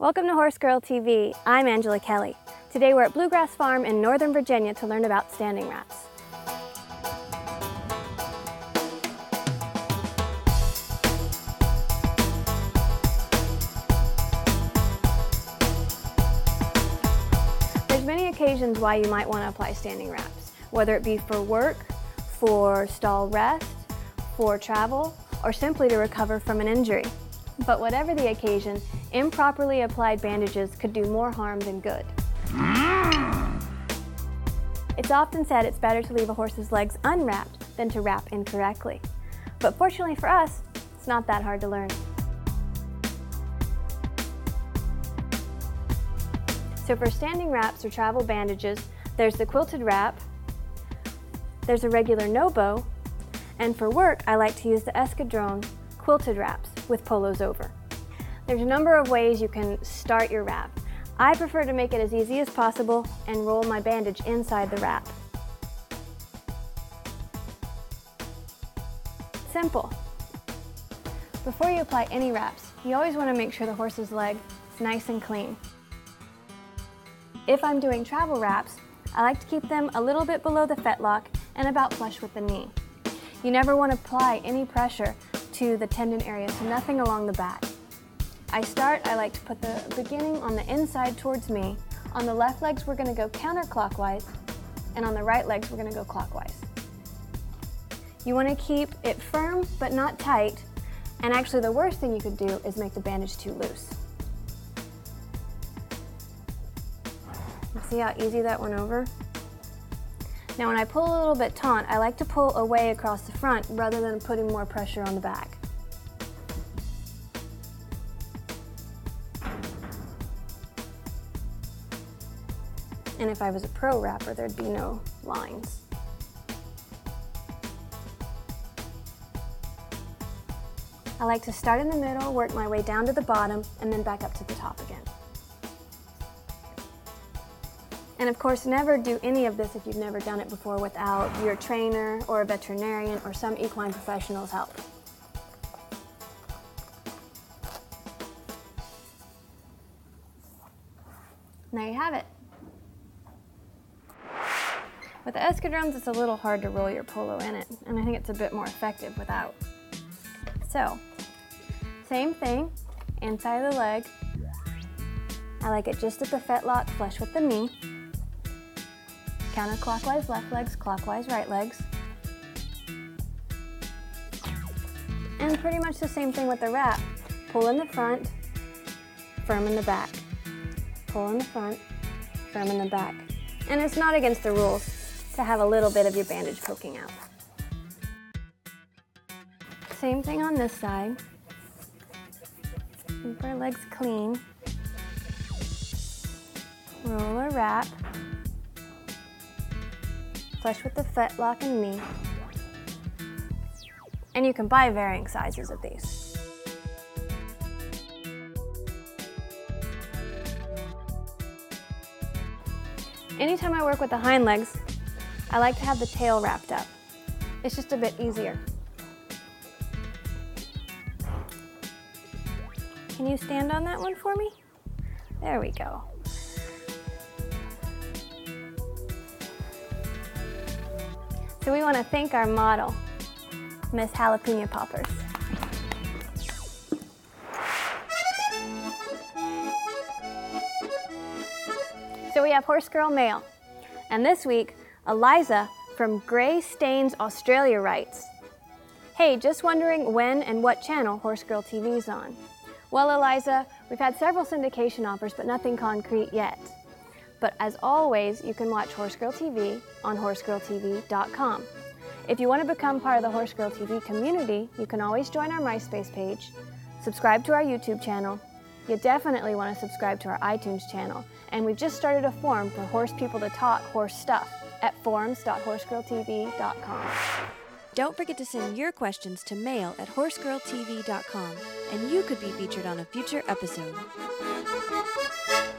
Welcome to Horse Girl TV. I'm Angelea Kelly. Today we're at Bluegrass Farm in Northern Virginia to learn about standing wraps. There's many occasions why you might want to apply standing wraps, whether it be for work, for stall rest, for travel, or simply to recover from an injury. But whatever the occasion, improperly applied bandages could do more harm than good. Mm. It's often said it's better to leave a horse's legs unwrapped than to wrap incorrectly. But fortunately for us, it's not that hard to learn. So for standing wraps or travel bandages, there's the quilted wrap, there's a regular no bow, and for work, I like to use the Eskadron quilted wraps with polos over. There's a number of ways you can start your wrap. I prefer to make it as easy as possible and roll my bandage inside the wrap. Simple. Before you apply any wraps, you always want to make sure the horse's leg is nice and clean. If I'm doing travel wraps, I like to keep them a little bit below the fetlock and about flush with the knee. You never want to apply any pressure to the tendon area, so nothing along the back. I start, I like to put the beginning on the inside towards me. On the left legs, we're gonna go counterclockwise, and on the right legs, we're gonna go clockwise. You wanna keep it firm, but not tight, and actually the worst thing you could do is make the bandage too loose. See how easy that went over? Now when I pull a little bit taut, I like to pull away across the front rather than putting more pressure on the back. And if I was a pro wrapper, there'd be no lines. I like to start in the middle, work my way down to the bottom, and then back up to the top again. And of course, never do any of this if you've never done it before without your trainer or a veterinarian or some equine professional's help. There you have it. With the Eskadrons, it's a little hard to roll your polo in it, and I think it's a bit more effective without. So, same thing, inside of the leg. I like it just at the fetlock, flush with the knee. Counterclockwise left legs, clockwise right legs. And pretty much the same thing with the wrap. Pull in the front, firm in the back. Pull in the front, firm in the back. And it's not against the rules to have a little bit of your bandage poking out. Same thing on this side. Keep our legs clean. Roll a wrap flush with the fetlock and knee. And you can buy varying sizes of these. Anytime I work with the hind legs, I like to have the tail wrapped up. It's just a bit easier. Can you stand on that one for me? There we go. So we want to thank our model, Miss Jalapeno Poppers. So we have Horse Girl Mail. And this week, Eliza from Greystanes Australia writes, Hey, just wondering when and what channel Horse Girl TV is on. Well, Eliza, we've had several syndication offers, but nothing concrete yet. But as always, you can watch Horse Girl TV on horsegirltv.com. If you want to become part of the Horse Girl TV community, you can always join our MySpace page, subscribe to our YouTube channel. You definitely want to subscribe to our iTunes channel. And we've just started a forum for horse people to talk horse stuff at forums.horsegirltv.com. Don't forget to send your questions to mail at horsegirltv.com, and you could be featured on a future episode.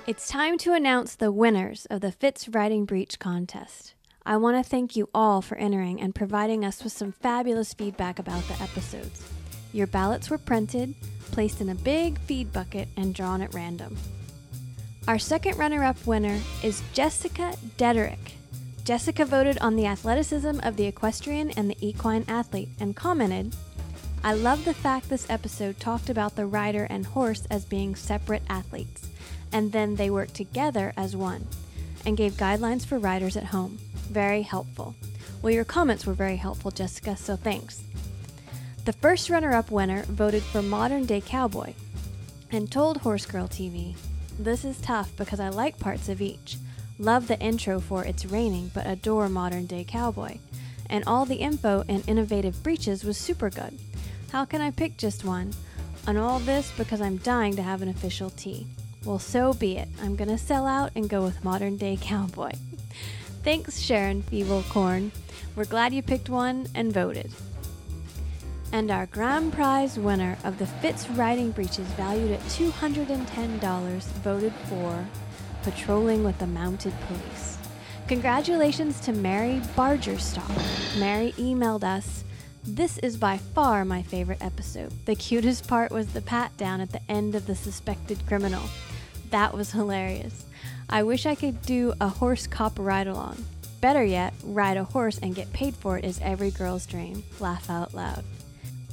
It's time to announce the winners of the FITS Riding Breech contest. I want to thank you all for entering and providing us with some fabulous feedback about the episodes. Your ballots were printed, placed in a big feed bucket, and drawn at random. Our second runner up winner is Jessica Dederick. Jessica voted on the athleticism of the equestrian and the equine athlete and commented, I love the fact this episode talked about the rider and horse as being separate athletes, and then they worked together as one, and gave guidelines for riders at home. Very helpful. Well, your comments were very helpful, Jessica, so thanks. The first runner up winner voted for Modern Day Cowboy and told Horse Girl TV, This is tough because I like parts of each. Love the intro for It's Raining, but adore Modern Day Cowboy. And all the info and Innovative Breeches was super good. How can I pick just one? And all this because I'm dying to have an official tee. Well, so be it. I'm gonna sell out and go with Modern Day Cowboy. Thanks, Sharon Feeble We're glad you picked one and voted. And our grand prize winner of the FITS riding breeches valued at $210 voted for patrolling with the mounted police. Congratulations to Mary Bargerstock. Mary emailed us. This is by far my favorite episode. The cutest part was the pat down at the end of the suspected criminal. That was hilarious. I wish I could do a horse cop ride along. Better yet, ride a horse and get paid for it is every girl's dream. Laugh out loud.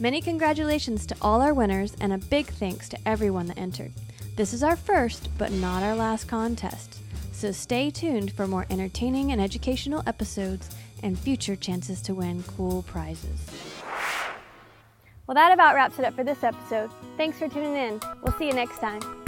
Many congratulations to all our winners and a big thanks to everyone that entered. This is our first, but not our last contest, so stay tuned for more entertaining and educational episodes and future chances to win cool prizes. Well, that about wraps it up for this episode. Thanks for tuning in. We'll see you next time.